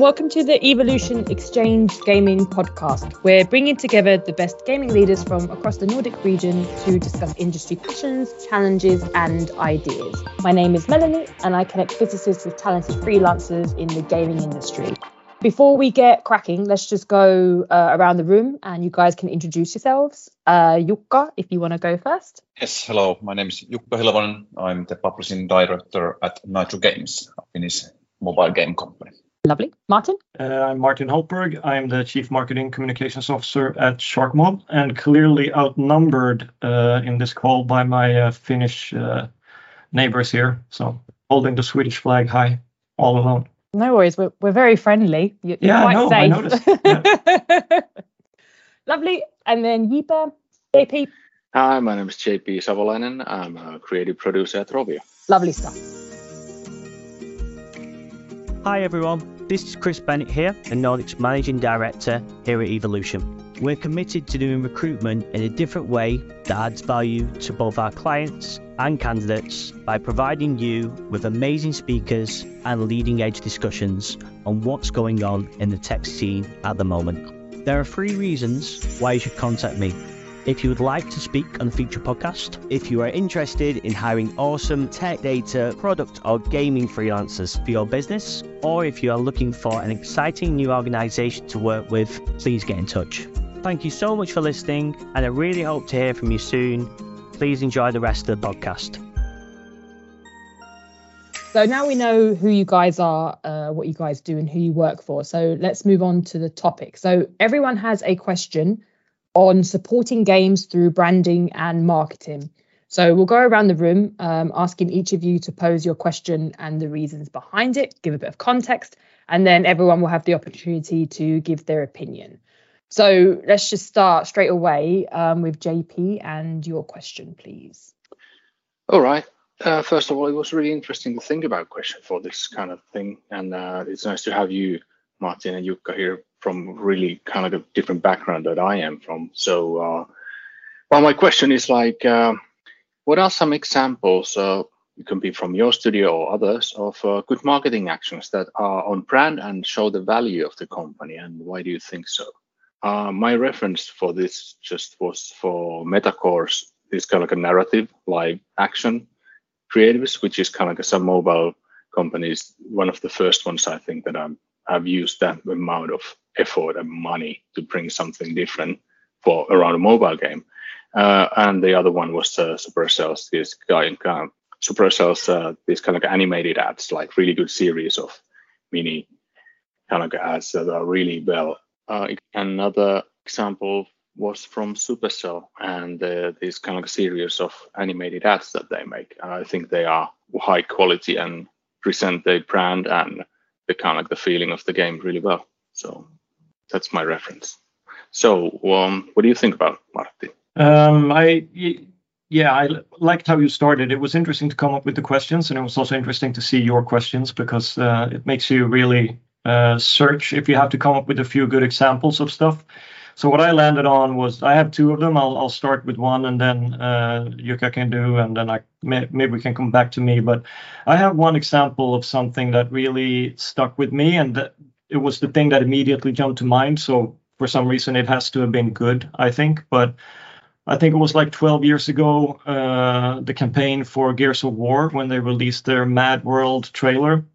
Welcome to the Evolution Exchange Gaming Podcast. We're bringing together the best gaming leaders from across the Nordic region to discuss industry passions, challenges, and ideas. My name is Melanie, and I connect businesses with talented freelancers in the gaming industry. Before we get cracking, let's just go uh, around the room and you guys can introduce yourselves. Uh, Jukka, if you want to go first. Yes, hello. My name is Jukka Hilvonen. I'm the publishing director at Nitro Games, a Finnish mobile game company. Lovely. Martin? Uh, I'm Martin Hultberg. I'm the Chief Marketing Communications Officer at Sharkmob and clearly outnumbered uh, in this call by my uh, Finnish uh, neighbors here. So holding the Swedish flag high all alone. No worries. We're, we're very friendly. You're yeah, quite I. Safe. I noticed. Yeah. Lovely. And then Yipa, JP. Hi, my name is JP Savolainen. I'm a creative producer at Rovio. Lovely stuff. Hi everyone, this is Chris Bennett here, the Nordics Managing Director here at Evolution. We're committed to doing recruitment in a different way that adds value to both our clients and candidates by providing you with amazing speakers and leading edge discussions on what's going on in the tech scene at the moment. There are three reasons why you should contact me. If you would like to speak on the future podcast, if you are interested in hiring awesome tech data, product, or gaming freelancers for your business, or if you are looking for an exciting new organization to work with, please get in touch. Thank you so much for listening, and I really hope to hear from you soon. Please enjoy the rest of the podcast. So now we know who you guys are, uh, what you guys do, and who you work for. So let's move on to the topic. So everyone has a question on supporting games through branding and marketing. So we'll go around the room um, asking each of you to pose your question and the reasons behind it, give a bit of context, and then everyone will have the opportunity to give their opinion. So let's just start straight away um, with JP and your question, please. All right. Uh, first of all, it was really interesting to think about question for this kind of thing, and uh, it's nice to have you, Martin and Jukka, here from really kind of a different background that I am from. So, uh, well, my question is like, uh, what are some examples? Uh, it can be from your studio or others of uh, good marketing actions that are on brand and show the value of the company, and why do you think so? Uh, my reference for this just was for Metacore's this kind of like a narrative live action creatives, which is kind of like some mobile companies. One of the first ones I think that I'm, I've used that amount of effort and money to bring something different for around a mobile game. Uh, and the other one was uh, Supercell's this guy in kind of Supercell's uh, kind of animated ads, like really good series of mini kind of ads that are really well uh, another example was from Supercell and uh, this kind of series of animated ads that they make. I think they are high quality and present the brand and the kind of the feeling of the game really well. So that's my reference. So um, what do you think about Martin? Um, I yeah, I liked how you started. It was interesting to come up with the questions, and it was also interesting to see your questions because uh, it makes you really uh, search if you have to come up with a few good examples of stuff. So what I landed on was I have two of them. I'll, I'll start with one and then uh, Jukka can do, and then I may, maybe we can come back to me. But I have one example of something that really stuck with me, and it was the thing that immediately jumped to mind. So for some reason, it has to have been good, I think. But I think it was like 12 years ago, uh, the campaign for Gears of War when they released their Mad World trailer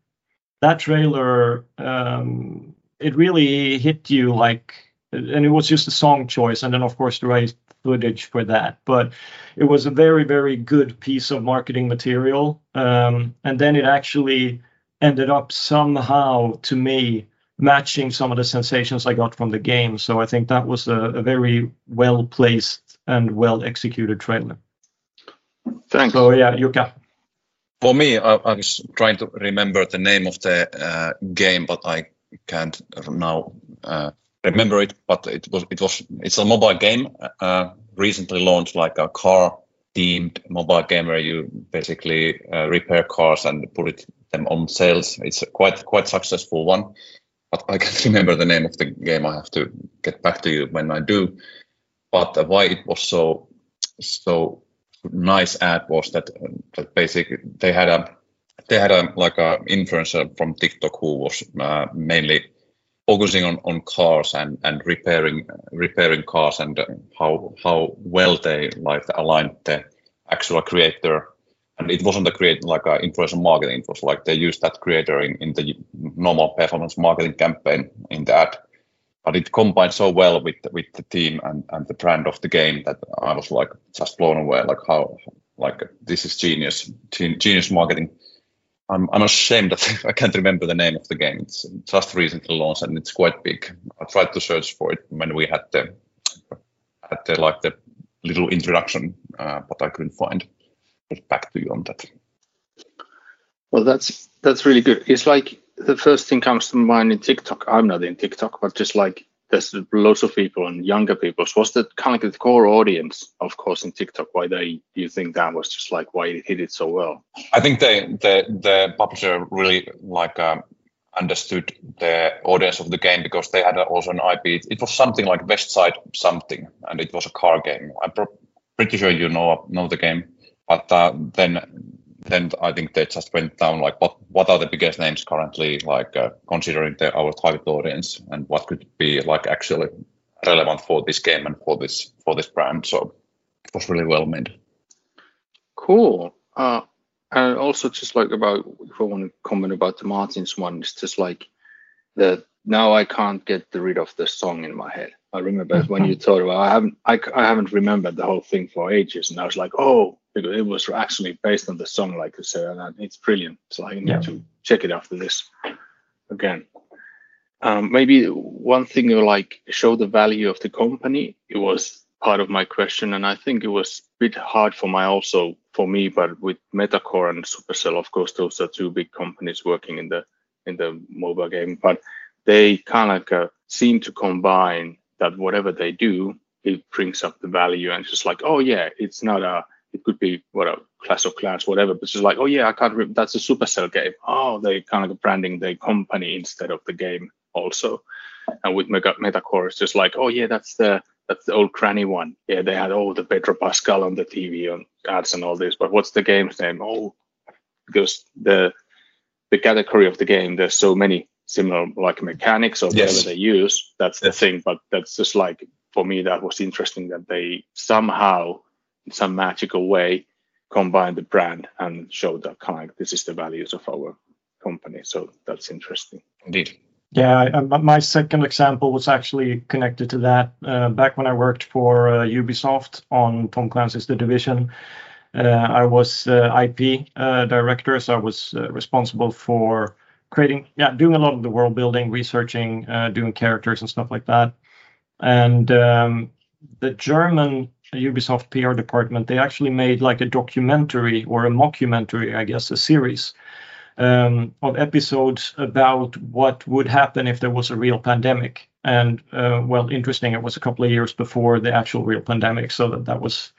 that trailer um, it really hit you like and it was just a song choice and then of course the right footage for that. But it was a very very good piece of marketing material um, and then it actually ended up somehow to me matching some of the sensations i got from the game. So i think that was a, a very well placed and well executed trailer. Thanks. So yeah Jukka for me, I, I, was trying to remember the name of the uh, game, but I can't now uh, remember it. But it was it was it's a mobile game uh, recently launched, like a car themed mobile game where you basically uh, repair cars and put it, them on sales. It's a quite quite successful one, but I can't remember the name of the game. I have to get back to you when I do. But why it was so so nice ad was that that basically they had a they had a like a influencer from TikTok who was uh, mainly focusing on, on cars and, and repairing repairing cars and how how well they like aligned the actual creator. And it wasn't a create like a influencer marketing it was like they used that creator in, in the normal performance marketing campaign in the ad. But it combined so well with with the team and, and the brand of the game that I was like just blown away like how like this is genius genius marketing I'm, I'm ashamed that I can't remember the name of the game. It's just recently launched and it's quite big. I tried to search for it when we had the had the like the little introduction, uh, but I couldn't find. Get back to you on that. Well, that's that's really good. It's like the first thing comes to mind in TikTok. I'm not in TikTok, but just like there's lots of people and younger people. So what's the kind of the core audience, of course, in TikTok? Why they do you think that was just like why it hit it so well? I think they the the publisher really like um, understood the audience of the game because they had also an IP. It was something like West Side something, and it was a car game. I'm pretty sure you know know the game, but uh, then then I think they just went down like what what are the biggest names currently like uh, considering the, our target audience and what could be like actually relevant for this game and for this for this brand. So it was really well made. Cool. Uh, and also just like about if I want to comment about the Martin's one, it's just like the now I can't get rid of the song in my head. I remember when you told about I haven't I, I haven't remembered the whole thing for ages, and I was like, oh, it was actually based on the song, like you said, and it's brilliant. So I need yeah. to check it after this again. Um, maybe one thing you like show the value of the company. It was part of my question, and I think it was a bit hard for my also for me, but with Metacore and Supercell, of course, those are two big companies working in the in the mobile game, but they kind of like, uh, seem to combine that whatever they do, it brings up the value, and it's just like, oh yeah, it's not a it could be what a Clash of Clans, whatever. But it's just like, oh yeah, I can't. Re- that's a Supercell game. Oh, they kind of branding the company instead of the game also. And with Mega- Metacore, it's just like, oh yeah, that's the that's the old cranny one. Yeah, they had all the Pedro Pascal on the TV on ads and all this. But what's the game's name? Oh, because the the category of the game, there's so many similar like mechanics or whatever yes. they use. That's the thing. But that's just like for me, that was interesting that they somehow in some magical way combine the brand and show that kind of this is the values of our company. So that's interesting. Indeed. Yeah, I, my second example was actually connected to that. Uh, back when I worked for uh, Ubisoft on Tom Clancy's The Division, uh, I was uh, IP uh, director, so I was uh, responsible for creating, yeah, doing a lot of the world building, researching, doing characters and stuff like that. And um, the German Ubisoft PR department, they actually made like a documentary or a mockumentary, I guess, a series um, of episodes about what would happen if there was a real pandemic. And uh, well, interesting, it was a couple of years before the actual real pandemic, so that that was,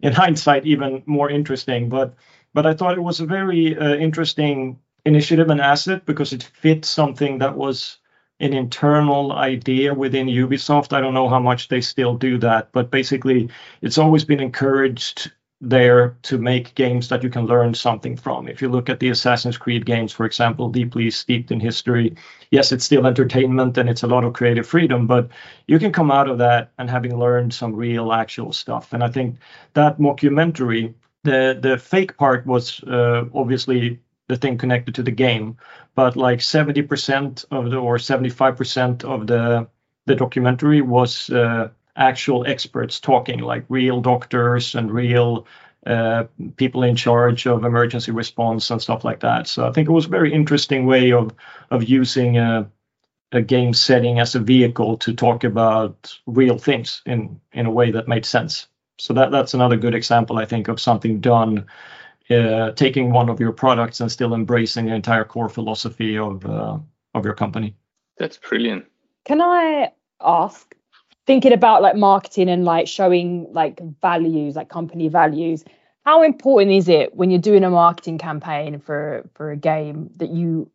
in hindsight, even more interesting. But but I thought it was a very uh, interesting initiative and asset because it fit something that was an internal idea within Ubisoft. I don't know how much they still do that, but basically, it's always been encouraged there to make games that you can learn something from. If you look at the Assassin's Creed games, for example, deeply steeped in history, yes, it's still entertainment and it's a lot of creative freedom, but you can come out of that and having learned some real actual stuff. And I think that mockumentary, the the fake part was uh, obviously the thing connected to the game. But like 70% of the or 75% of the the documentary was uh, actual experts talking, like real doctors and real uh, people in charge of emergency response and stuff like that. So I think it was a very interesting way of of using a, a game setting as a vehicle to talk about real things in in a way that made sense. So that that's another good example, I think, of something done taking one of your products and still embracing the entire core philosophy of uh, of your company. That's brilliant. Can I ask, thinking about like marketing and like showing like values, like company values, how important is it when you're doing a marketing campaign for for a game that you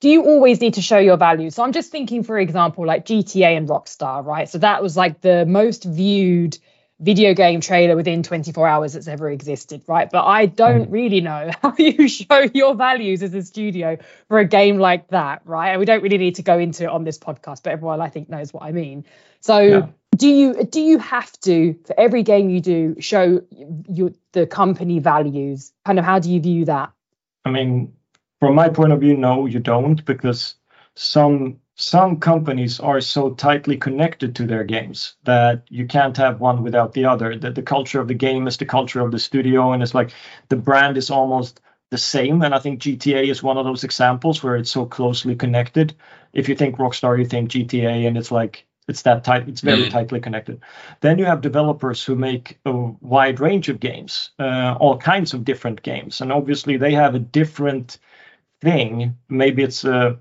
do you always need to show your values? So I'm just thinking, for example, like GTA and Rockstar, right? So that was like the most viewed video game trailer within 24 hours that's ever existed, right? But I don't mm. really know how you show your values as a studio for a game like that, right? And we don't really need to go into it on this podcast, but everyone I think knows what I mean. So yeah. do you do you have to for every game you do show your the company values? Kind of how do you view that? I mean, from my point of view, no, you don't, because some some companies are so tightly connected to their games that you can't have one without the other. That the culture of the game is the culture of the studio, and it's like the brand is almost the same. And I think GTA is one of those examples where it's so closely connected. If you think Rockstar, you think GTA, and it's like it's that tight. It's very mm. tightly connected. Then you have developers who make a wide range of games, uh, all kinds of different games, and obviously they have a different thing. Maybe it's a,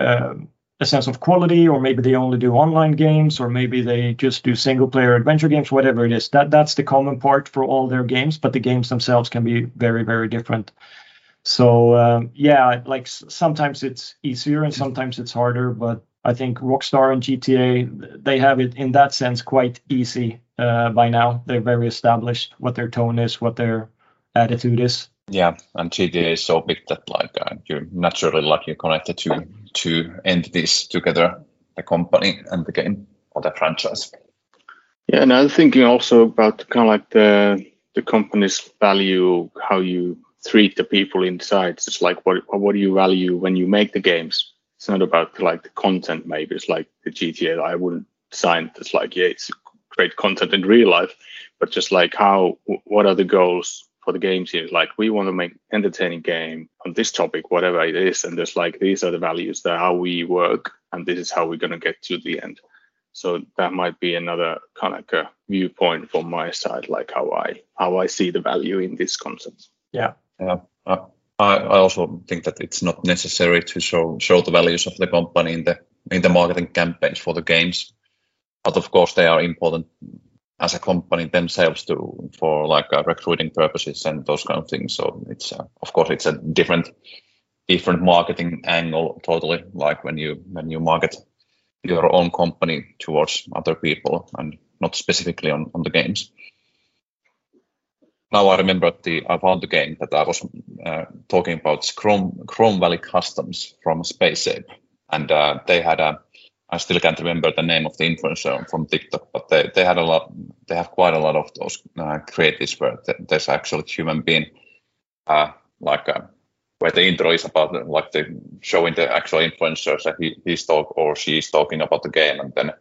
a a sense of quality, or maybe they only do online games, or maybe they just do single player adventure games, whatever it is. That that's the common part for all their games, but the games themselves can be very very different. So um, yeah, like sometimes it's easier and sometimes it's harder, but I think Rockstar and GTA they have it in that sense quite easy uh, by now. They're very established what their tone is, what their attitude is. Yeah, and GTA is so big that like uh, you naturally like you're connected to two entities together, the company and the game or the franchise. Yeah, and I'm thinking also about kind of like the the company's value, how you treat the people inside. It's like what what do you value when you make the games? It's not about like the content. Maybe it's like the GTA. I wouldn't sign. It's like yeah, it's great content in real life, but just like how what are the goals for the games teams like we want to make entertaining game on this topic whatever it is and there's like these are the values that how we work and this is how we're going to get to the end. So that might be another kind of like a viewpoint from my side like how i how i see the value in this concept. Yeah. Yeah. Uh, I, I also think that it's not necessary to show show the values of the company in the in the marketing campaigns for the games. But of course they are important as a company themselves to for like uh, recruiting purposes and those kind of things. So it's uh, of course it's a different different marketing angle totally. Like when you when you market your own company towards other people and not specifically on, on the games. Now I remember the I found the game that I was uh, talking about Chrome Chrome Valley Customs from Space Ape, and uh, they had a I still can't remember the name of the influencer from TikTok, but they, they had a lot, they have quite a lot of those uh, creatives where there's actually human being, uh, like uh, where the intro is about like the showing the actual influencers that he, he's talk or she's talking about the game, and then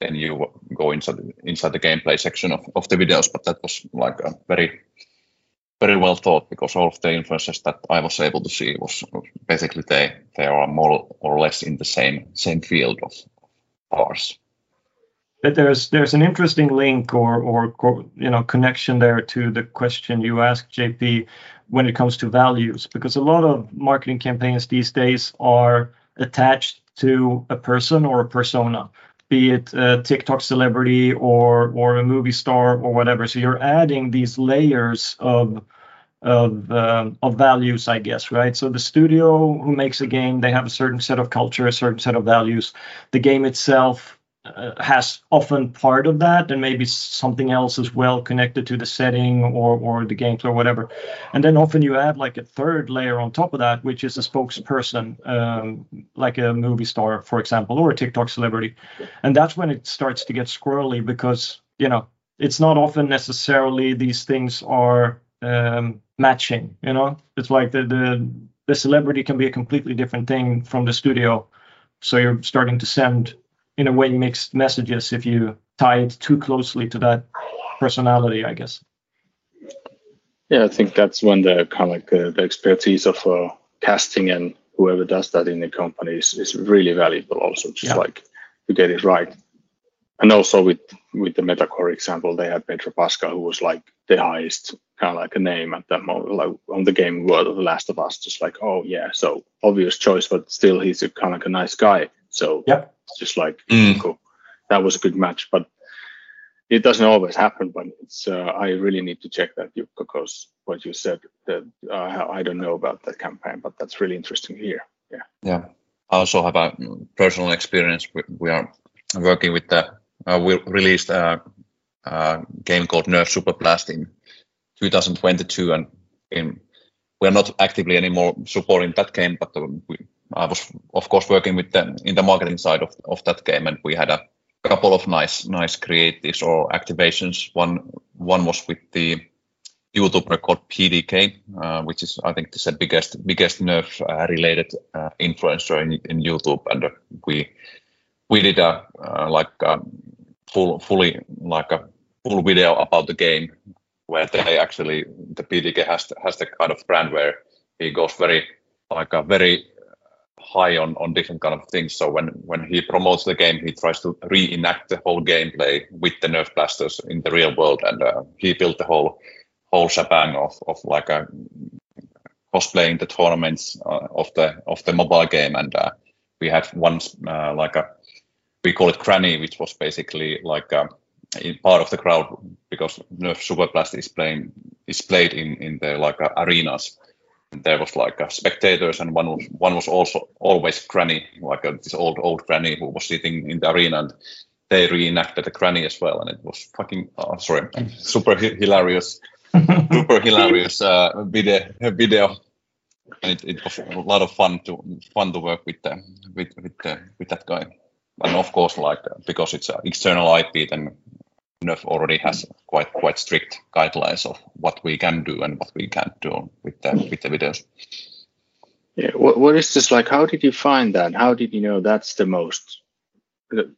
then you go inside inside the gameplay section of, of the videos. But that was like a very very well thought because all of the influences that I was able to see was basically they they are more or less in the same same field of ours. But there's there's an interesting link or or you know connection there to the question you asked JP when it comes to values because a lot of marketing campaigns these days are attached to a person or a persona be it a TikTok celebrity or or a movie star or whatever. So you're adding these layers of of uh, of values, I guess, right? So the studio who makes a game, they have a certain set of culture, a certain set of values. The game itself uh, has often part of that and maybe something else as well connected to the setting or or the gameplay or whatever. And then often you add like a third layer on top of that which is a spokesperson um, like a movie star for example or a tiktok celebrity. And that's when it starts to get squirrely because you know it's not often necessarily these things are um, matching you know? It's like the, the the celebrity can be a completely different thing from the studio. So you're starting to send in a way mixed messages if you tie it too closely to that personality, I guess. Yeah, I think that's when the kind of like uh, the expertise of uh, casting and whoever does that in the company is, is really valuable. Also, just yeah. like to get it right. And also with with the Metacore example, they had Pedro Pascal, who was like the highest kind of like a name at that moment, like on the game world of The Last of Us. Just like, oh yeah, so obvious choice, but still he's a kind of like a nice guy. So yeah, it's just like mm. cool. That was a good match, but it doesn't always happen. But it's uh, I really need to check that because what you said that uh, I don't know about that campaign, but that's really interesting here. Yeah. Yeah. I also have a personal experience. We, we are working with the uh, we released a, uh, game called Nerf Super Blast in 2022, and in, we are not actively anymore supporting that game, but we, I was of course working with them in the marketing side of, of that game, and we had a couple of nice nice creatives or activations. One one was with the YouTuber called PDK, uh, which is I think is the biggest biggest Nerf uh, related uh, influencer in, in YouTube, and we we did a uh, like a full fully like a full video about the game where they actually the PDK has has the kind of brand where he goes very like a very high on, on different kind of things. So when, when he promotes the game, he tries to reenact the whole gameplay with the Nerf blasters in the real world, and uh, he built the whole whole shebang of, of like a cosplaying the tournaments uh, of the of the mobile game. And uh, we had once uh, like a we call it cranny, which was basically like a, in part of the crowd because Nerf Super Blast is playing is played in in the like arenas there was like uh, spectators and one was one was also always granny like uh, this old old granny who was sitting in the arena and they reenacted the granny as well. And it was fucking uh, sorry super hilarious super hilarious uh, video video. And it, it, was a lot of fun to fun to work with the, with with, the, with that guy. And of course like because it's an external ip then Nerf already has quite quite strict guidelines of what we can do and what we can't do with the with the videos. Yeah, what, what is this like? How did you find that? How did you know that's the most?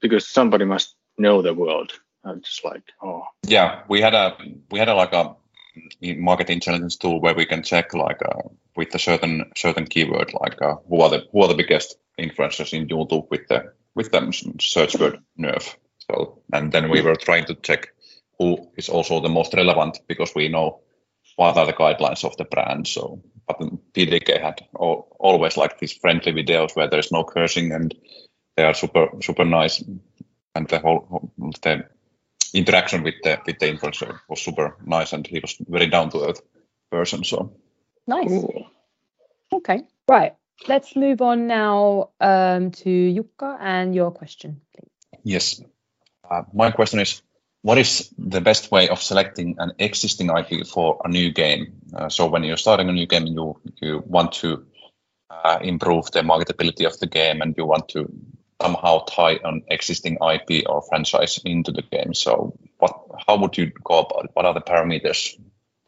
Because somebody must know the world. I'm just like, oh. Yeah, we had a we had a like a market intelligence tool where we can check like uh, with a certain certain keyword like uh, who are the who are the biggest influencers in YouTube with the with the search word nerf well. And then we were trying to check who is also the most relevant because we know what are the guidelines of the brand. So, but PDK had all, always like these friendly videos where there's no cursing and they are super super nice, and the whole the interaction with the with the influencer was super nice, and he was very down to earth person. So nice. Ooh. Okay, right. Let's move on now um, to Jukka and your question, please. Yes. Uh, my question is, what is the best way of selecting an existing IP for a new game? Uh, so when you're starting a new game, you you want to uh, improve the marketability of the game, and you want to somehow tie an existing IP or franchise into the game. So what? How would you go about it? What are the parameters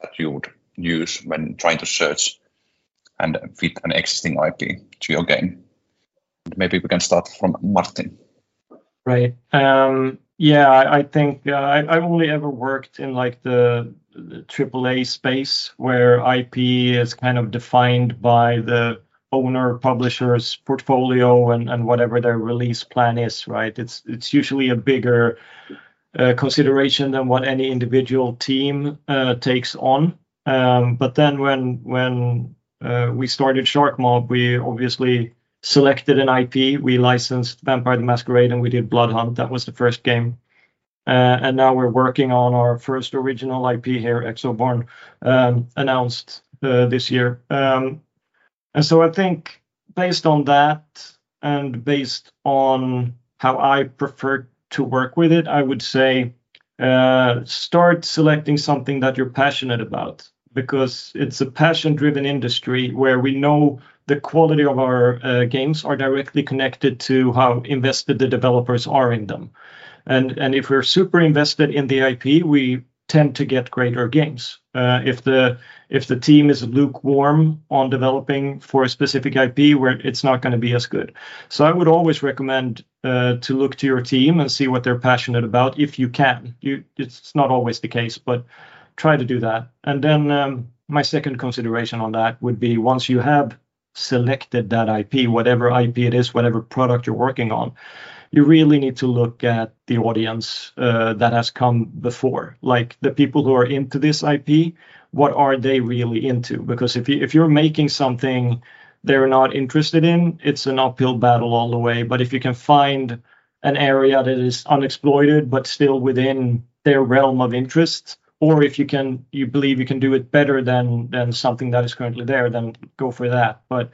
that you would use when trying to search and fit an existing IP to your game? Maybe we can start from Martin. Right. Um, yeah, I, I think uh, I, have only ever worked in like the, the AAA space where IP is kind of defined by the owner publisher's portfolio and, and whatever their release plan is, right? It's it's usually a bigger uh, consideration than what any individual team uh, takes on. Um, but then when when uh, we started Sharkmob, we obviously selected an IP. We licensed Vampire the Masquerade and we did Bloodhunt. That was the first game. Uh, and now we're working on our first original IP here, Exoborn, um, announced uh, this year. Um, and so I think based on that and based on how I prefer to work with it, I would say uh, start selecting something that you're passionate about because it's a passion driven industry where we know the quality of our uh, games are directly connected to how invested the developers are in them. And, and if we're super invested in the IP, we tend to get greater games. Uh, if the if the team is lukewarm on developing for a specific IP, where it's not going to be as good. So I would always recommend uh, to look to your team and see what they're passionate about if you can. You, it's not always the case, but try to do that. And then um, my second consideration on that would be once you have selected that IP, whatever IP it is, whatever product you're working on, you really need to look at the audience uh, that has come before, like the people who are into this IP. What are they really into? Because if you if you're making something they're not interested in, it's an uphill battle all the way. But if you can find an area that is unexploited but still within their realm of interest, or if you can you believe you can do it better than than something that is currently there then go for that but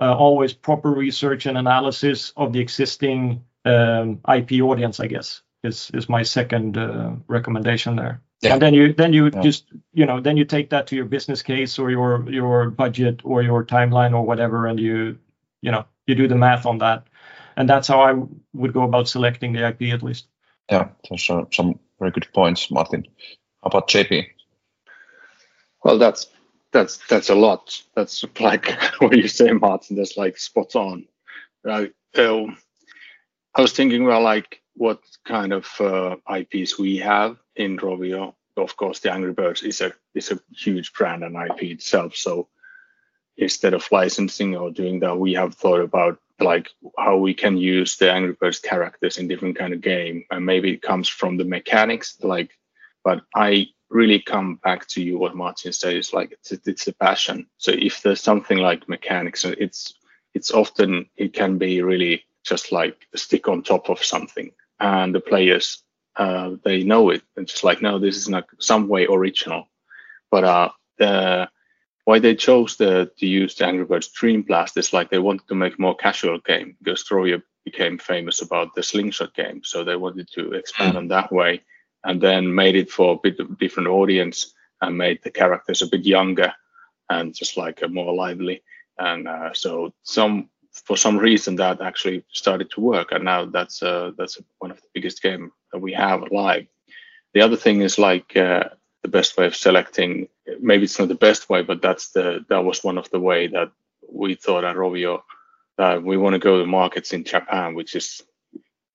uh, always proper research and analysis of the existing um, ip audience i guess is is my second uh, recommendation there. Yeah. And then you then you Yeah. just you know then you take that to your business case or your your budget or your timeline or whatever, and you you know you do the math on that, and that's how I would go about selecting the IP at least. Yeah, those are some very good points, Martin. About JP? Well, that's that's that's a lot. That's like what you say, Martin. That's like spot on. Right. So I was thinking about like what kind of uh, IPs we have in Rovio. Of course, the Angry Birds is a is a huge brand and IP itself. So instead of licensing or doing that, we have thought about like how we can use the Angry Birds characters in different kind of game, and maybe it comes from the mechanics. Like, but I really come back to you what Martin says. Like, it's it's a passion. So if there's something like mechanics, it's it's often it can be really just like a stick on top of something, and the players uh, they know it. And just like no, this is not some way original, but uh, the why they chose the, to use the Angry Birds Dream Blast is like they wanted to make more casual game because Rovio became famous about the slingshot game, so they wanted to expand on that way, and then made it for a bit of different audience and made the characters a bit younger and just like a more lively, and uh, so some for some reason that actually started to work, and now that's uh, that's one of the biggest game that we have live. The other thing is like uh, the best way of selecting maybe it's not the best way but that's the that was one of the way that we thought at rovio that we want to go to markets in japan which is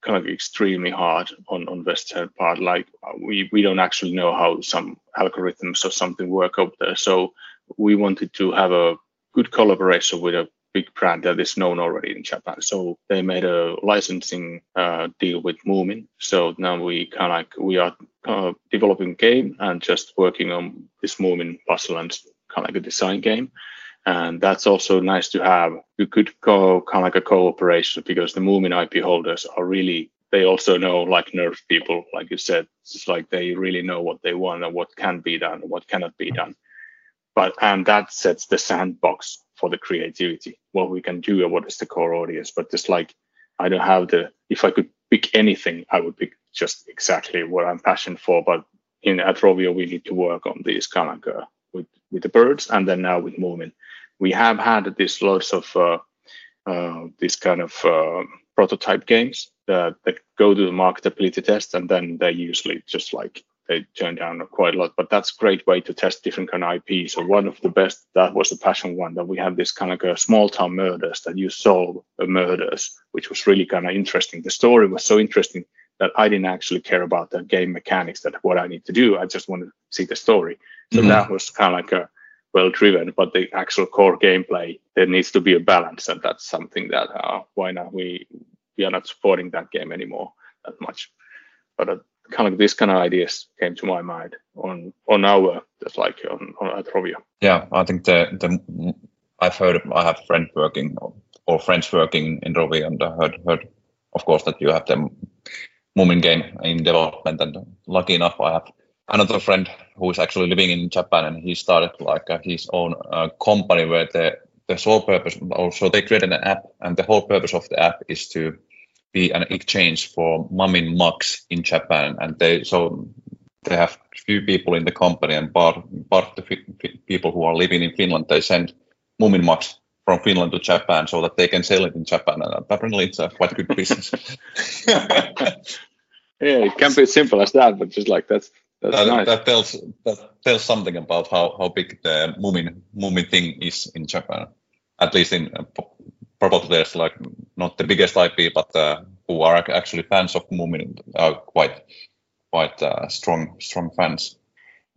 kind of extremely hard on on western part like we we don't actually know how some algorithms or something work up there so we wanted to have a good collaboration with a big brand that is known already in Japan. So they made a licensing uh, deal with Moomin. So now we kind of like we are developing game and just working on this Moomin puzzle and kind of like a design game. And that's also nice to have. You could go kind of like a cooperation because the Moomin IP holders are really they also know like nerf people, like you said, it's like they really know what they want and what can be done, what cannot be done. But and that sets the sandbox for the creativity, what we can do and what is the core audience. But just like I don't have the if I could pick anything, I would pick just exactly what I'm passionate for. But in at Rovio, we need to work on these kind of uh, with with the birds and then now with Moomin. We have had this lots of uh, uh, this kind of uh, prototype games that, that go to the marketability test and then they usually just like they turn down quite a lot. But that's a great way to test different kind of IP. So one of the best that was the passion one that we had this kind of a small town murders that you solve murders, which was really kind of interesting. The story was so interesting that I didn't actually care about the game mechanics that what I need to do. I just wanted to see the story. So Mhm. that was kind of like a well driven, but the actual core gameplay there needs to be a balance, and that's something that uh, why not we we are not supporting that game anymore that much. But uh, kind of this kind of ideas came to my mind on on our just like on, on at Rovio. Yeah, I think the the I've heard I have friends working or friends working in Rovi, and I heard heard of course that you have the Moomin game in development. And lucky enough, I have another friend who is actually living in Japan, and he started like uh, his own uh, company where the the sole purpose also they created an app, and the whole purpose of the app is to be an exchange for Moomin mugs in Japan, and they so they have few people in the company, and part part of the people who are living in Finland they send Moomin mugs from Finland to Japan so that they can sell it in Japan, and apparently it's a quite good business. Yeah, it can be as simple as that, but just like that's that's that, nice. that tells that tells something about how, how big the Moomin Moomin thing is in Japan. At least in uh, probably there's like not the biggest IP, but uh, who are actually fans of Moomin are quite quite uh, strong strong fans.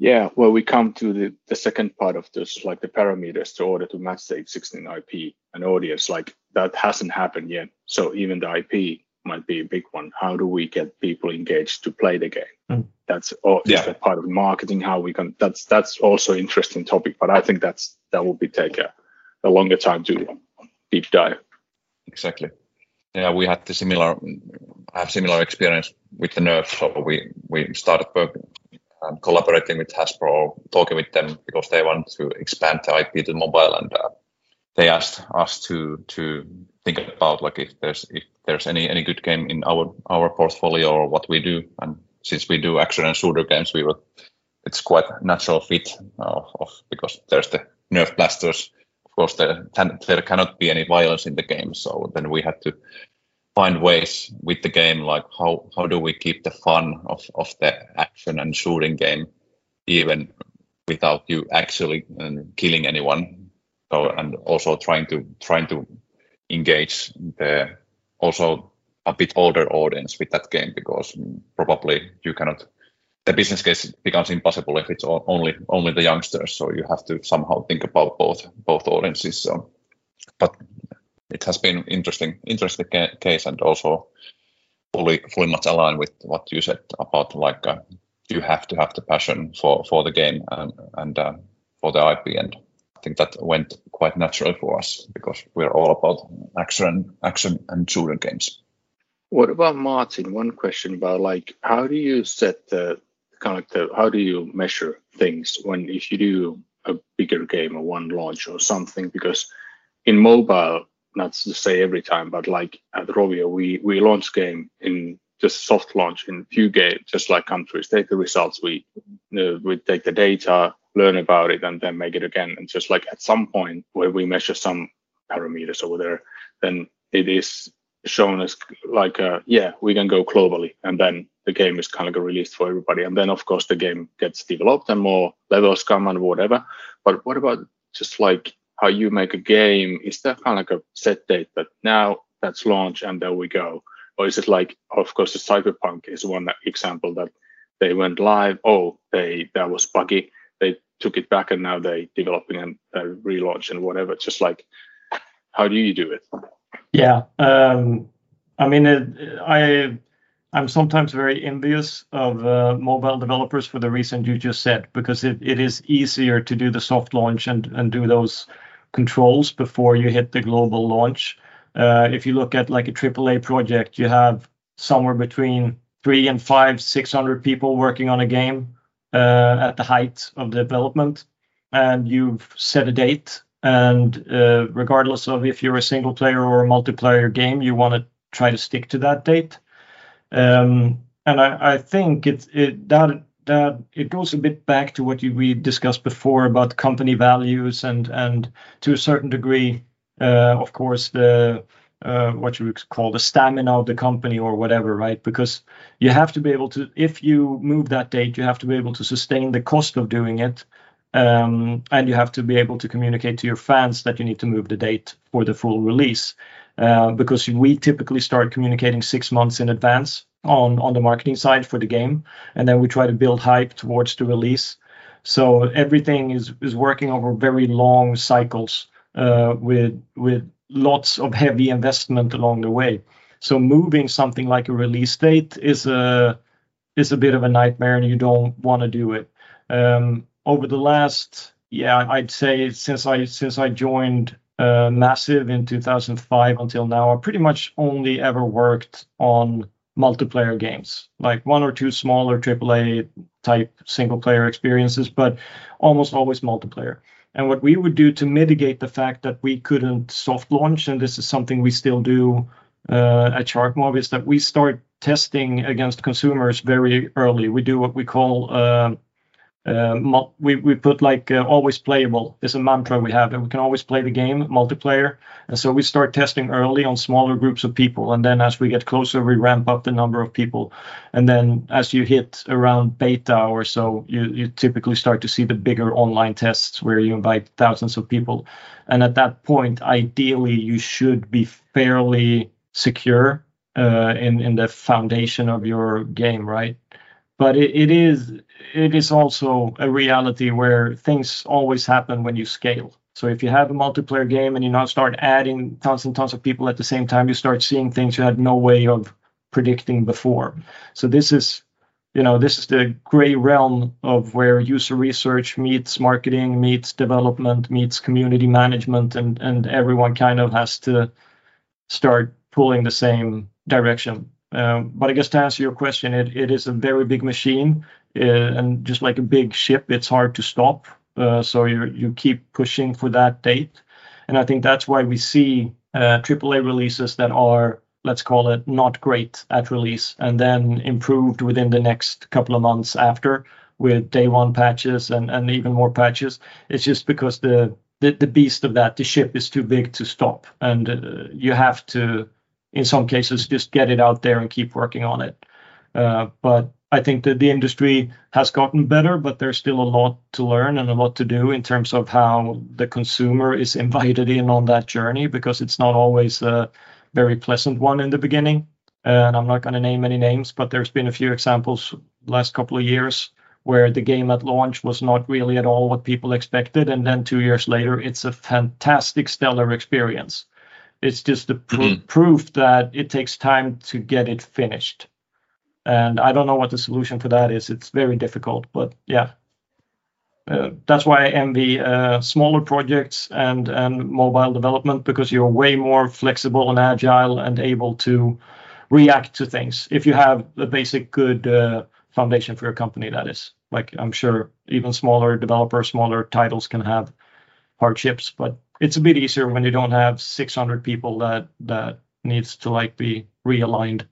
Yeah, well, we come to the, the second part of this, like the parameters to order to match the existing IP and audience. Like that hasn't happened yet. So even the IP might be a big one. How do we get people engaged to play the game? Mm. That's all. Yeah. Is that part of marketing? How we can? That's that's also interesting topic. But I think that's that will be take a, a longer time to deep dive. Exactly. Yeah, we had the similar I have similar experience with the Nerf. So we we started working and collaborating with Hasbro, talking with them because they want to expand the IP to mobile, and uh, they asked us to to think about like if there's if there's any any good game in our our portfolio or what we do. And since we do action and shooter games, we were it's quite natural fit of, of because there's the nerf blasters. Of course, there there cannot be any violence in the game, so then we had to find ways with the game like how how do we keep the fun of of the action and shooting game even without you actually um, killing anyone? So and also trying to trying to engage the also a bit older audience with that game because probably you cannot the business case becomes impossible if it's only only the youngsters. So you have to somehow think about both both audiences so. But it has been interesting interesting case and also fully fully much aligned with what you said about like uh, you have to have the passion for for the game and and uh, for the IP and I think that went quite naturally for us because we're all about action action and shooter games. What about Martin? One question about like how do you set the kind of the how do you measure things when if you do a bigger game or one launch or something because in mobile not to say every time, but like at Rovio, we we launch game in just soft launch in few games, just like countries take the results, we uh, we take the data, learn about it, and then make it again. And just like at some point where we measure some parameters over there, then it is shown as like uh, yeah we can go globally, and then the game is kind of released for everybody. And then of course the game gets developed and more levels come and whatever. But what about just like how you make a game, is that kind of like a set date that now that's launch and there we go? Or is it like, of course, the Cyberpunk is one example that they went live. Oh, they that was buggy. They took it back and now they're developing and uh, relaunch and whatever. Just like, how do you do it? Yeah, um, I mean, it, I I'm sometimes very envious of uh, mobile developers for the reason you just said, because it, it is easier to do the soft launch and, and do those controls before you hit the global launch. Uh, if you look at like a AAA project, you have somewhere between three and five, 600 people working on a game uh, at the height of development, and you've set a date. And uh, regardless of if you're a single player or a multiplayer game, you want to try to stick to that date. Um, and I, think that it goes a bit back to what we discussed before about company values and and to a certain degree, uh, of course, the uh, what you would call the stamina of the company or whatever, right? Because you have to be able to, if you move that date, you have to be able to sustain the cost of doing it. Um, and you have to be able to communicate to your fans that you need to move the date for the full release. Uh, because we typically start communicating six months in advance on the marketing side for the game, and then we try to build hype towards the release. So everything is is working over very long cycles uh, with with lots of heavy investment along the way. So moving something like a release date is a is a bit of a nightmare, and you don't want to do it. Um, over the last, yeah, I'd say since I since I joined uh, Massive in 2005 until now, I pretty much only ever worked on multiplayer games, like one or two smaller AAA type single player experiences, but almost always multiplayer. And what we would do to mitigate the fact that we couldn't soft launch, and this is something we still do uh, at SharkMob, is that we start testing against consumers very early. We do what we call uh, we we put like uh, always playable is a mantra we have and we can always play the game multiplayer. And so we start testing early on smaller groups of people and then as we get closer we ramp up the number of people. And then as you hit around beta or so you you typically start to see the bigger online tests where you invite thousands of people. And at that point ideally you should be fairly secure uh, in in the foundation of your game right? But it, it is it is also a reality where things always happen when you scale. So if you have a multiplayer game and you now start adding tons and tons of people at the same time, you start seeing things you had no way of predicting before. So this is you know this is the gray realm of where user research meets marketing meets development meets community management and and everyone kind of has to start pulling the same direction um, but I guess to answer your question, it, it is a very big machine, and just like a big ship, it's hard to stop. Uh, so you you keep pushing for that date, and I think that's why we see uh, AAA releases that are let's call it not great at release and then improved within the next couple of months after with day one patches and, and even more patches. It's just because the, the, the beast of that, the ship is too big to stop. And uh, you have to, in some cases, just get it out there and keep working on it. Uh, but I think that the industry has gotten better, but there's still a lot to learn and a lot to do in terms of how the consumer is invited in on that journey because it's not always a very pleasant one in the beginning. And I'm not going to name any names, but there's been a few examples last couple of years where the game at launch was not really at all what people expected. And then two years later, it's a fantastic, stellar experience. It's just the pr- mm-hmm. proof that it takes time to get it finished and I don't know what the solution for that is. It's very difficult, but yeah, uh, that's why I envy uh, smaller projects and and mobile development because you're way more flexible and agile and able to react to things if you have a basic good uh, foundation for your company. That is, like I'm sure even smaller developers, smaller titles can have hardships, but it's a bit easier when you don't have 600 people that that needs to like be realigned.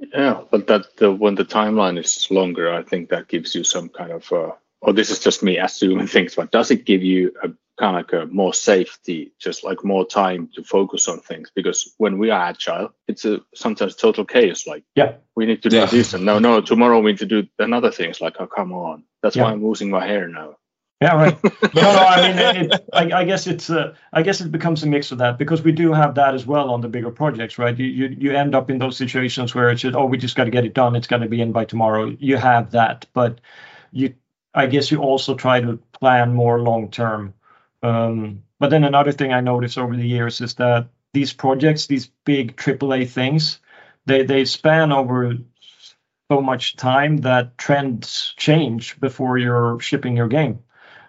Yeah, but that the, when the timeline is longer, I think that gives you some kind of, uh, or this is just me assuming things, but does it give you a kind of like a more safety, just like more time to focus on things? Because when we are agile, it's a sometimes total chaos. Like, yeah, we need to do yeah. this, and no, no, tomorrow we need to do another things. Like, oh, come on, that's yeah. why I'm losing my hair now. Yeah, right. no, no. I mean, it, I, I, guess it's. Uh, I guess it becomes a mix of that because we do have that as well on the bigger projects, right? You you, you end up in those situations where it's just, oh, we just got to get it done. It's going to be in by tomorrow. You have that, but you, I guess, you also try to plan more long term. Um, but then another thing I noticed over the years is that these projects, these big AAA things, they they span over so much time that trends change before you're shipping your game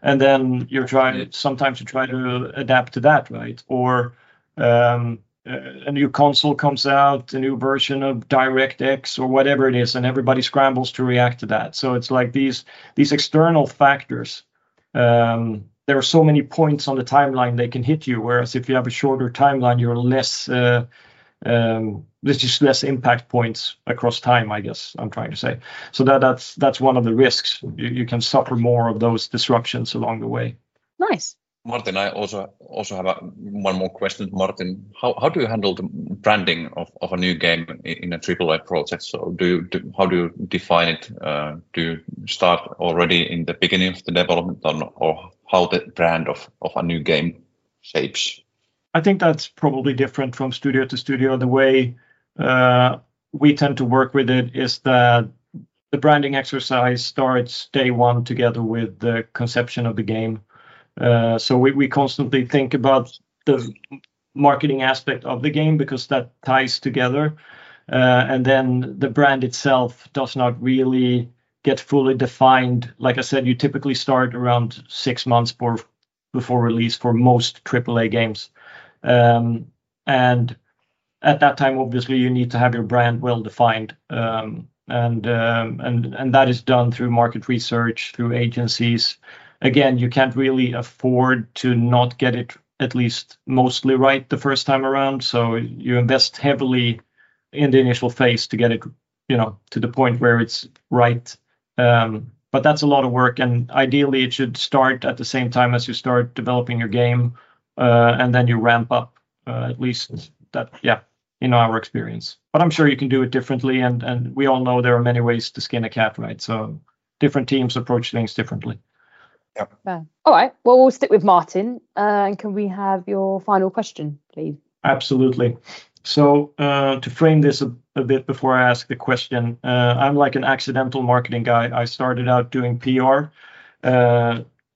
and then you're trying sometimes you try to adapt to that right? Or um, a new console comes out a new version of directx or whatever it is and everybody scrambles to react to that. So it's like these these external factors um, there are so many points on the timeline they can hit you whereas if you have a shorter timeline you're less uh, um, there's just less impact points across time i guess i'm trying to say. So that that's that's one of the risks. You, you can suffer more of those disruptions along the way. Nice. Martin i also also have a, one more question. Martin how, how do you handle the branding of, of a new game in a aaa project so do you do, how do you define it? Uh, do you start already in the beginning of the development or, or how the brand of, of a new game shapes I think that's probably different from studio to studio. The way uh, we tend to work with it is that the branding exercise starts day one together with the conception of the game. Uh, so we, we constantly think about the marketing aspect of the game because that ties together. Uh, and then the brand itself does not really get fully defined. Like I said, you typically start around six months for, before release for most AAA games. Um, and at that time, obviously, you need to have your brand well defined. Um, and um, and that is done through market research, through agencies. Again, you can't really afford to not get it at least mostly right the first time around. So you invest heavily in the initial phase to get it, you know, to the point where it's right. But that's a lot of work, and ideally, it should start at the same time as you start developing your game and then you ramp up. Uh, at least that, yeah, in our experience. But I'm sure you can do it differently, and and we all know there are many ways to skin a cat, right? So different teams approach things differently. Yeah. All right. Well, we'll stick with Martin. Uh, and can we have your final question, please? Absolutely. So uh, to frame this a, a, bit before I ask the question, uh, I'm like an accidental marketing guy. I started out doing PR.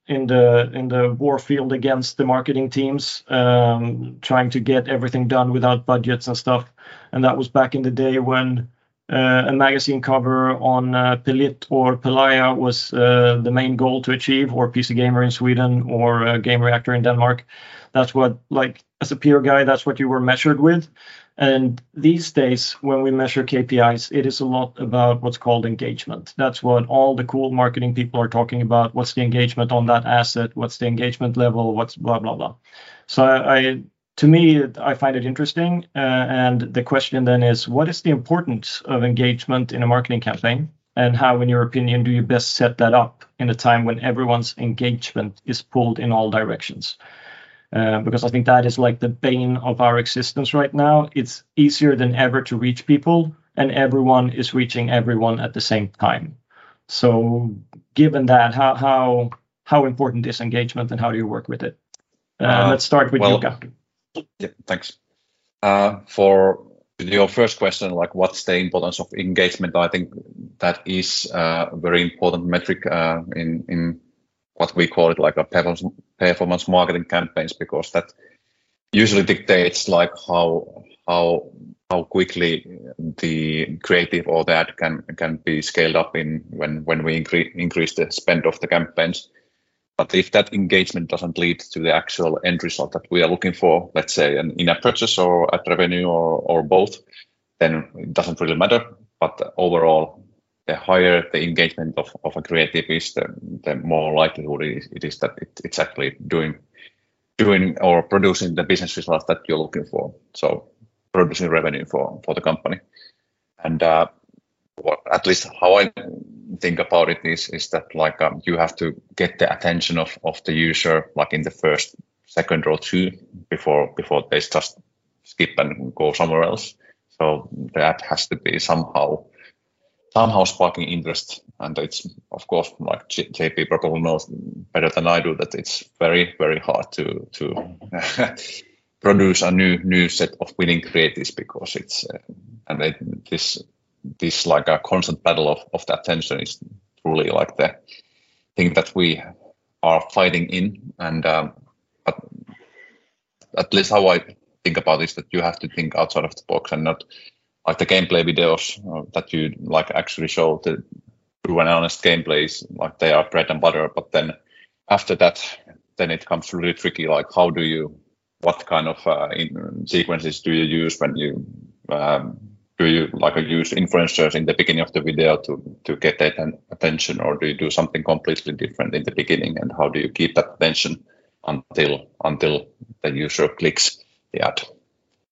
In the in the war field against the marketing teams, um, trying to get everything done without budgets and stuff. And that was back in the day when uh, a magazine cover on uh, Pelit or Pelaaja was uh, the main goal to achieve, or PC Gamer in Sweden, or Gamereactor in Denmark. That's what, like, as a PR guy, that's what you were measured with. And these days, when we measure KPIs, it is a lot about what's called engagement. That's what all the cool marketing people are talking about. What's the engagement on that asset? What's the engagement level? What's blah, blah, blah. So I, to me, I find it interesting. Uh, and the question then is, what is the importance of engagement in a marketing campaign? And how, in your opinion, do you best set that up in a time when everyone's engagement is pulled in all directions? Uh, because I think that is like the bane of our existence right now. It's easier than ever to reach people, and everyone is reaching everyone at the same time. So, given that, how how how important is engagement, and how do you work with it? Uh, uh, let's start with well, Jukka. Yeah, thanks. Uh, for your first question, like what's the importance of engagement? I think that is a very important metric uh, in in what we call it like a performance, performance marketing campaigns because that usually dictates like how how how quickly the creative or the ad can can be scaled up in when when we increase increase the spend of the campaigns. But if that engagement doesn't lead to the actual end result that we are looking for, let's say an in-app purchase or ad revenue or, or both, then it doesn't really matter. But overall, the higher the engagement of, of a creative is, the, the more likelihood it is, it is that it, it's actually doing doing or producing the business results that you're looking for. So producing revenue for, for the company. And uh, what, at least how I think about it is is that like um, you have to get the attention of, of the user like in the first second or two before before they just skip and go somewhere else. So that has to be somehow somehow sparking interest. And it's of course like JP probably knows better than I do that it's very very hard to to produce a new new set of winning creatives because it's uh, and it, this this like a constant battle of, of the attention is truly like the thing that we are fighting in and um, but at least how I think about this that you have to think outside of the box and not like the gameplay videos uh, that you like actually show the true and honest gameplays like they are bread and butter but then after that then it comes really tricky like how do you what kind of uh, in, sequences do you use when you um, do you like use influencers in the beginning of the video to to get that attention or do you do something completely different in the beginning and how do you keep that attention until until the user clicks the ad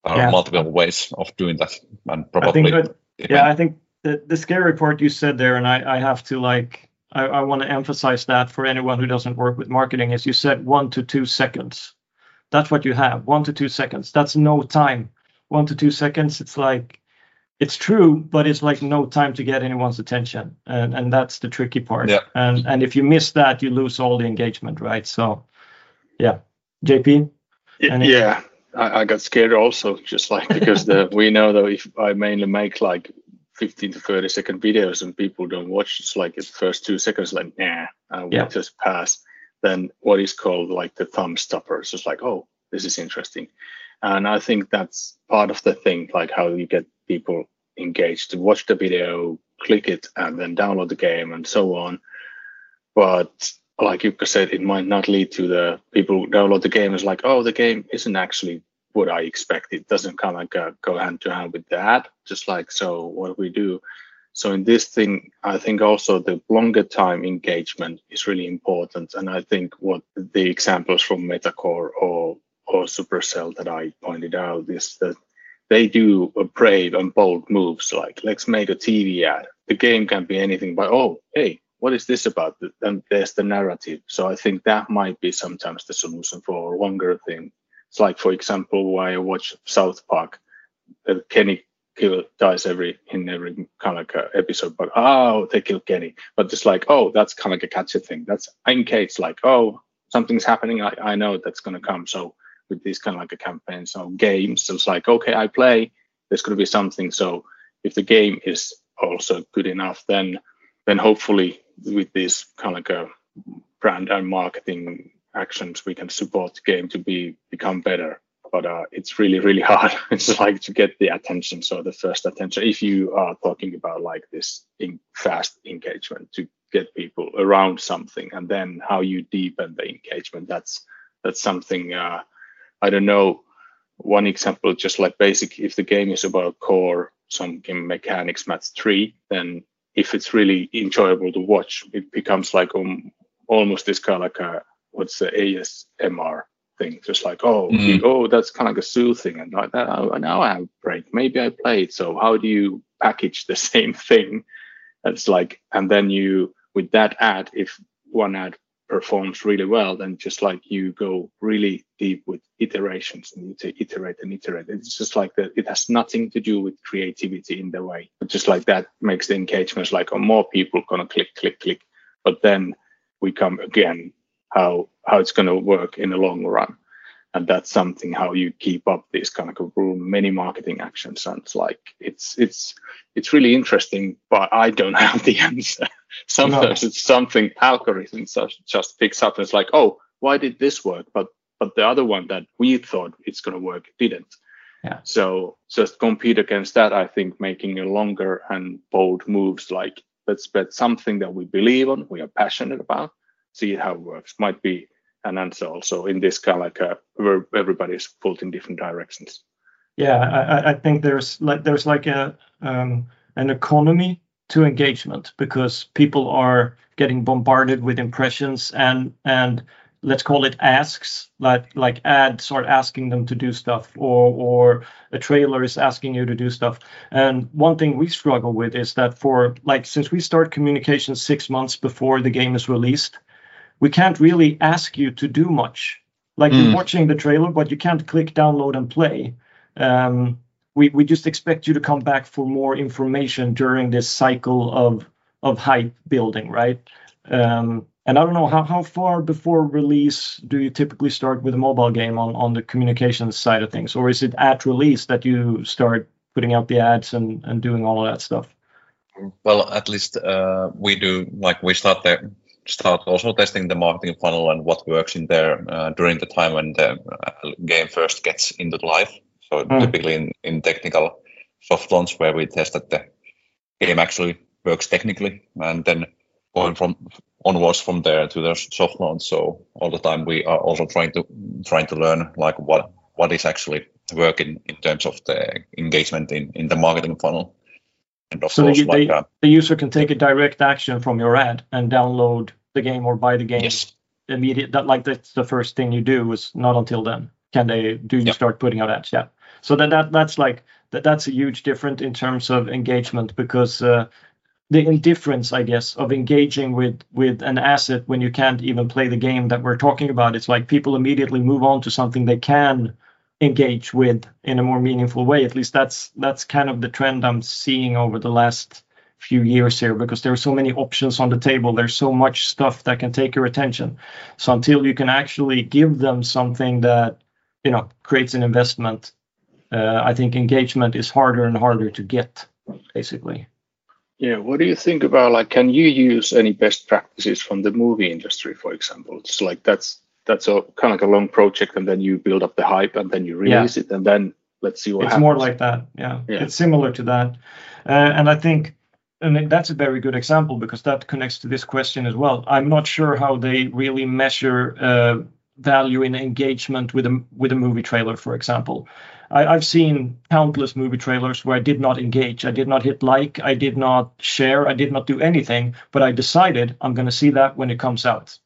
there yeah. are multiple ways of doing that and probably I think yeah i think the, the scary part you said there and i, I have to like I, I want to emphasize that for anyone who doesn't work with marketing is you said one to two seconds. That's what you have one to two seconds. That's no time. One to two seconds it's like it's true but it's like no time to get anyone's attention and and that's the tricky part. Yeah. and and if you miss that you lose all the engagement right? So yeah. Jp yeah I, I got scared also, just like because the we know that if I mainly make like 15 to 30 second videos and people don't watch, it's like the first two seconds, like nah, and we yeah. just pass. Then what is called like the thumb stopper. It's just like, oh, this is interesting, and I think that's part of the thing, like how you get people engaged to watch the video, click it, and then download the game and so on. But like Jukka said, it might not lead to the people who download the game is like, oh, the game isn't actually what I expect. It doesn't kind of go, go hand to hand with that. Just like so, what we do. So in this thing, I think also the longer time engagement is really important. And I think what the examples from Metacore or or Supercell that I pointed out is that they do brave and bold moves like let's make a TV ad. The game can be anything but oh hey what is this about? Then there's the narrative. So I think that might be sometimes the solution for a longer thing. It's like, for example, why I watch South Park, uh, Kenny kill dies every in every kind of like episode, but oh, they kill Kenny. But it's like, oh, that's kind of like a catchy thing. That's in case like, oh, something's happening. I, I know that's gonna come. So with these kind of like a campaign, so games, so it's like, okay, I play. There's gonna be something. So if the game is also good enough, then then hopefully with this kind of like a brand and marketing actions, we can support the game to be become better. But uh, it's really, really hard. it's like to get the attention. So the first attention, if you are talking about like this in fast engagement to get people around something, and then how you deepen the engagement, that's that's something uh, I don't know. One example, just like basic, if the game is about core, some game mechanics, match three, then if it's really enjoyable to watch, it becomes like um, almost this kind of like a what's the ASMR thing, just like oh Mm. oh that's kind of like a zoo thing, and like that. Oh, now I have a break. Maybe I played. So how do you package the same thing? It's like, and then you with that ad, if one ad performs really well, then just like you go really deep with iterations and you iterate and iterate. It's just like that. It has nothing to do with creativity in the way. But just like that makes the engagements like oh, more people gonna click, click, click. But then we come again how how it's gonna work in the long run. And that's something how you keep up these kind of many marketing actions. And it's like it's it's it's really interesting, but I don't have the answer. Sometimes it's something algorithms just, just picks up and it's like, oh, why did this work? But but the other one that we thought it's going to work didn't. Yeah. So just compete against that, I think making a longer and bold moves like let's bet something that we believe on, we are passionate about, see how it works. Might be an answer also in this kind of like a, where everybody's pulled in different directions. Yeah, I, I- I think there's like there's like a um, an economy to engagement because people are getting bombarded with impressions and and let's call it asks like like ads are asking them to do stuff or or a trailer is asking you to do stuff and one thing we struggle with is that for like since we start communication six months before the game is released we can't really ask you to do much like you're Mm. watching the trailer but you can't click download and play um, we, we just expect you to come back for more information during this cycle of of hype building, right? Um, and I don't know how, how far before release do you typically start with a mobile game on, on the communications side of things, or is it at release that you start putting out the ads and, and doing all of that stuff? Well, at least uh, we do like we start the start also testing the marketing funnel and what works in there uh, during the time when the uh, game first gets into life. So Mm. typically in, in technical soft launch where we test that the game actually works technically, and then going from onwards from there to the soft launch. So all the time we are also trying to trying to learn like what what is actually working in terms of the engagement in, in the marketing funnel. Of So course, they, like they, uh, the user can take a direct action from your ad and download the game or buy the game yes, immediate that like that's the first thing you do is not until then can they do you start putting out ads? Yeah. So that, that that's like that that's a huge difference in terms of engagement because uh, the indifference i guess of engaging with with an asset when you can't even play the game that we're talking about. It's like people immediately move on to something they can engage with in a more meaningful way. At least that's that's kind of the trend i'm seeing over the last few years here because there are so many options on the table. There's so much stuff that can take your attention. So until you can actually give them something that you know creates an investment uh, i think engagement is harder and harder to get basically. Yeah, what do you think about like can you use any best practices from the movie industry, for example? It's like that's that's a kind of like a long project and then you build up the hype and then you release it and then let's see what it's happens. more like that yeah. Yeah. it's similar to that. Uh, and i think and that's a very good example because that connects to this question as well. I'm not sure how they really measure uh, value in engagement with a with a movie trailer for example. I, i've seen countless movie trailers where i did not engage. I did not hit like. I did not share. I did not do anything but i decided i'm going to see that when it comes out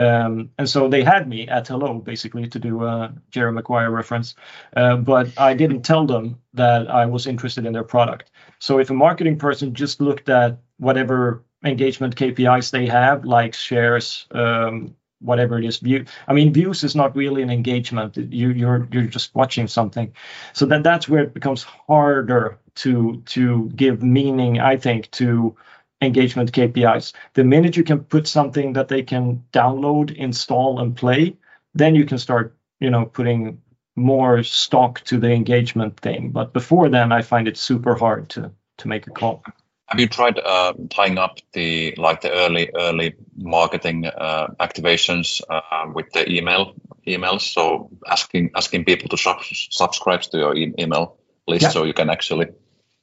um, and so they had me at hello basically to do a jerry maguire reference uh, but I didn't tell them that I was interested in their product. So if a marketing person just looked at whatever engagement KPIs they have, like shares, um, whatever it is, view. I mean, views is not really an engagement. You, you're you're just watching something. So then that's where it becomes harder to to give meaning, I think, to engagement KPIs. The minute you can put something that they can download, install, and play, then you can start, you know, putting more stock to the engagement thing. But before then, I find it super hard to to make a call. Have you tried uh, tying up the like the early early marketing uh, activations uh, with the email emails? So asking asking people to sub- subscribe to your e- email list Yeah. so you can actually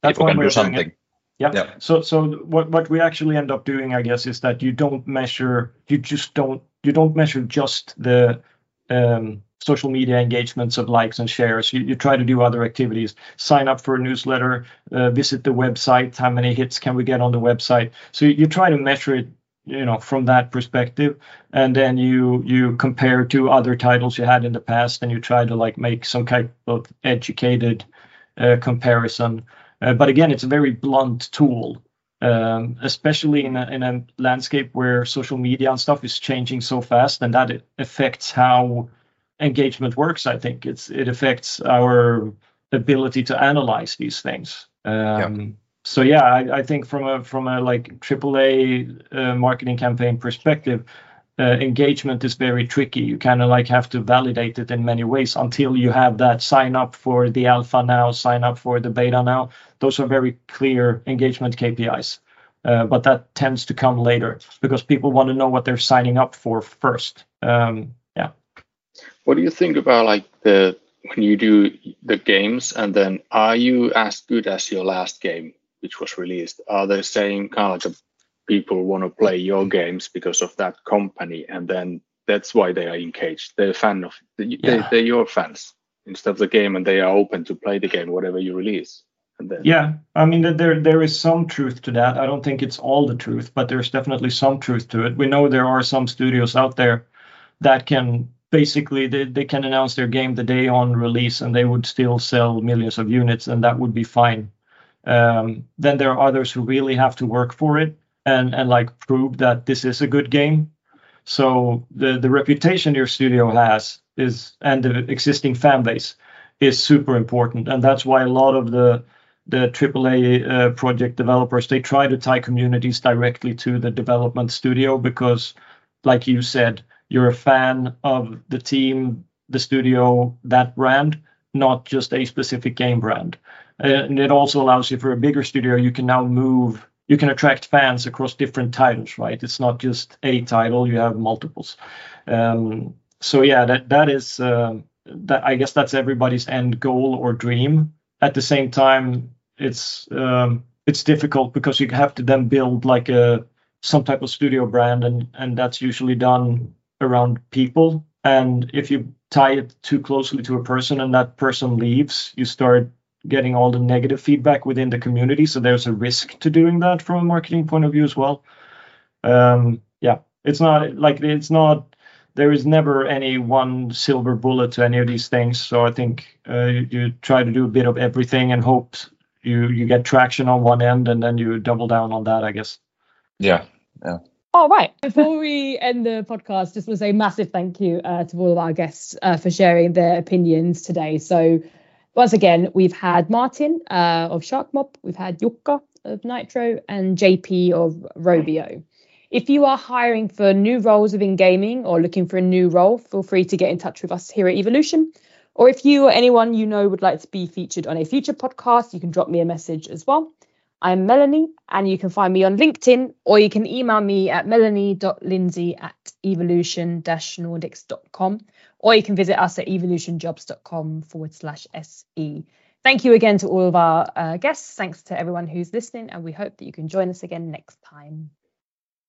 That's people can do something. Yeah. Yeah. So so what what we actually end up doing, I guess, is that you don't measure. You just don't you don't measure just the um, social media engagements of likes and shares. You, you try to do other activities. Sign up for a newsletter. Uh, visit the website. How many hits can we get on the website? So you, you try to measure it. you know from that perspective and then you you compare to other titles you had in the past and you try to like make some kind of educated uh, comparison uh, but again it's a very blunt tool um, especially in a, in a landscape where social media and stuff is changing so fast and that affects how engagement works i think. It's it affects our ability to analyze these things. Um, yeah so yeah, I, I, think from a from a like AAA uh, marketing campaign perspective, uh, engagement is very tricky. You kind of like have to validate it in many ways until you have that sign up for the alpha now, sign up for the beta now. Those are very clear engagement KPIs. Uh, but that tends to come later because people want to know what they're signing up for first. Um, yeah. What do you think about like the when you do the games and then are you as good as your last game which was released, are they saying kind of like people want to play your games because of that company, and then that's why they are engaged. They're a fan of they, yeah. they, are your fans instead of the game, and they are open to play the game whatever you release. And then, yeah, I mean there there is some truth to that. I don't think it's all the truth, but there's definitely some truth to it. We know there are some studios out there that can basically they, they can announce their game the day on release and they would still sell millions of units and that would be fine um, then there are others who really have to work for it and and like prove that this is a good game. So the the reputation your studio has is and the existing fan base is super important, and that's why a lot of the the AAA uh, project developers they try to tie communities directly to the development studio because, like you said, you're a fan of the team, the studio, that brand, not just a specific game brand. Uh, and it also allows you for a bigger studio, you can now move, you can attract fans across different titles, right? It's not just a title, you have multiples. Um, so yeah, that that is uh, that I guess that's everybody's end goal or dream. At the same time, it's um, it's difficult because you have to then build like a some type of studio brand, and and that's usually done around people. And if you tie it too closely to a person and that person leaves, you start getting all the negative feedback within the community. So there's a risk to doing that from a marketing point of view as well. Um, yeah, it's not like it's not. There is never any one silver bullet to any of these things. So I think uh, you, you try to do a bit of everything and hope you you get traction on one end and then you double down on that. I guess. Yeah. Yeah. All right. Before we end the podcast, just want to say massive thank you uh, to all of our guests uh, for sharing their opinions today. So once again, we've had Martin uh, of Sharkmob, we've had Jukka of Nitro, and JP of Rovio. If you are hiring for new roles within gaming or looking for a new role, feel free to get in touch with us here at Evolution. Or if you or anyone you know would like to be featured on a future podcast, you can drop me a message as well. I'm Melanie, and you can find me on LinkedIn, or you can email me at melanie.lindsey at evolution-nordics.com or you can visit us at evolutionjobs.com forward slash SE. Thank you again to all of our uh, guests. Thanks to everyone who's listening, and we hope that you can join us again next time.